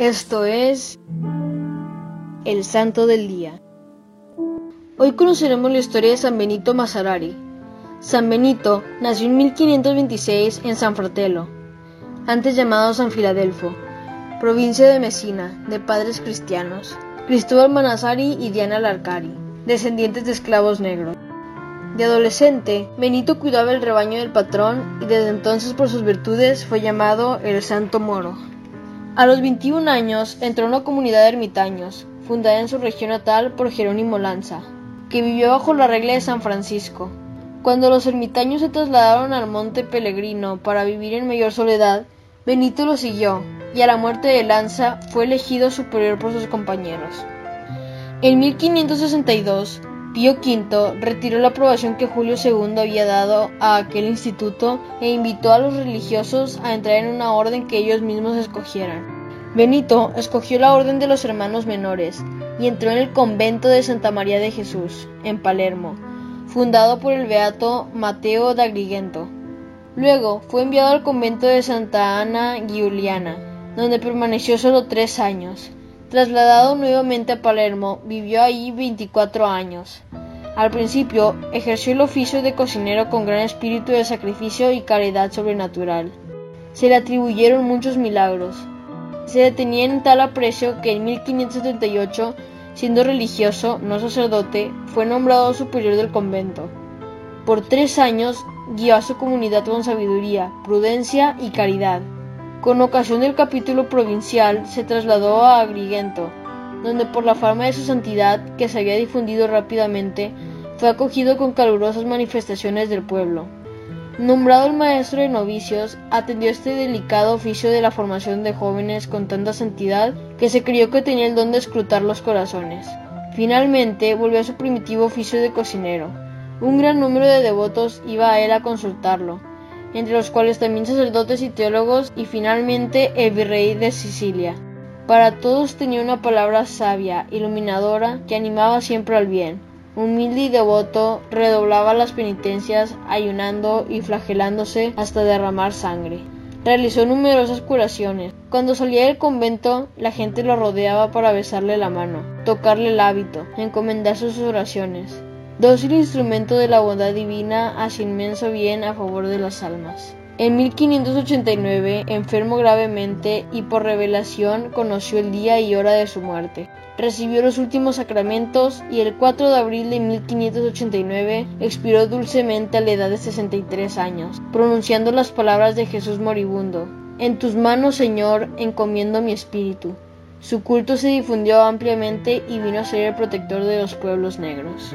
Esto es el Santo del Día. Hoy conoceremos la historia de San Benito Mazzarari. San Benito nació en 1526 en San Fratello, antes llamado San Filadelfo, provincia de Messina, de padres cristianos, Cristóbal Manassari y Diana Larcari, descendientes de esclavos negros. De adolescente, Benito cuidaba el rebaño del patrón y desde entonces por sus virtudes fue llamado el Santo Moro. A los 21 años entró en una comunidad de ermitaños, fundada en su región natal por Jerónimo Lanza, que vivió bajo la regla de San Francisco. Cuando los ermitaños se trasladaron al monte Pellegrino para vivir en mayor soledad, Benito lo siguió, y a la muerte de Lanza fue elegido superior por sus compañeros. En 1562, Pío V retiró la aprobación que Julio II había dado a aquel instituto e invitó a los religiosos a entrar en una orden que ellos mismos escogieran. Benito escogió la orden de los hermanos menores y entró en el convento de Santa María de Jesús, en Palermo, fundado por el beato Mateo de Agrigento. Luego fue enviado al convento de Santa Ana Giuliana, donde permaneció solo tres años. Trasladado nuevamente a Palermo, vivió ahí 24 años. Al principio, ejerció el oficio de cocinero con gran espíritu de sacrificio y caridad sobrenatural. Se le atribuyeron muchos milagros. Se detenía en tal aprecio que en 1578, siendo religioso, no sacerdote, fue nombrado superior del convento. Por tres años guió a su comunidad con sabiduría, prudencia y caridad. Con ocasión del capítulo provincial se trasladó a Agrigento, donde por la fama de su santidad, que se había difundido rápidamente, fue acogido con calurosas manifestaciones del pueblo. Nombrado el maestro de novicios, atendió este delicado oficio de la formación de jóvenes con tanta santidad que se creyó que tenía el don de escrutar los corazones. Finalmente volvió a su primitivo oficio de cocinero. Un gran número de devotos iba a él a consultarlo, entre los cuales también sacerdotes y teólogos, y finalmente el virrey de Sicilia. Para todos tenía una palabra sabia, iluminadora, que animaba siempre al bien. Humilde y devoto, redoblaba las penitencias, ayunando y flagelándose hasta derramar sangre. Realizó numerosas curaciones. Cuando salía del convento, la gente lo rodeaba para besarle la mano, tocarle el hábito, encomendar sus oraciones dócil instrumento de la bondad divina hace inmenso bien a favor de las almas. En 1589, enfermo gravemente y por revelación conoció el día y hora de su muerte. Recibió los últimos sacramentos y el 4 de abril de 1589 expiró dulcemente a la edad de 63 años, pronunciando las palabras de Jesús moribundo. En tus manos, Señor, encomiendo mi espíritu. Su culto se difundió ampliamente y vino a ser el protector de los pueblos negros.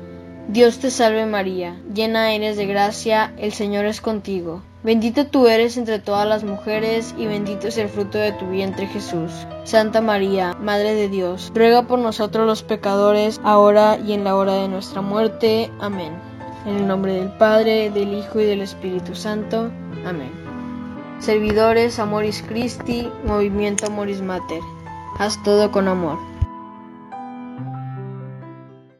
Dios te salve María, llena eres de gracia, el Señor es contigo. Bendita tú eres entre todas las mujeres y bendito es el fruto de tu vientre Jesús. Santa María, Madre de Dios, ruega por nosotros los pecadores, ahora y en la hora de nuestra muerte. Amén. En el nombre del Padre, del Hijo y del Espíritu Santo. Amén. Servidores Amoris Christi, Movimiento Amoris Mater. Haz todo con amor.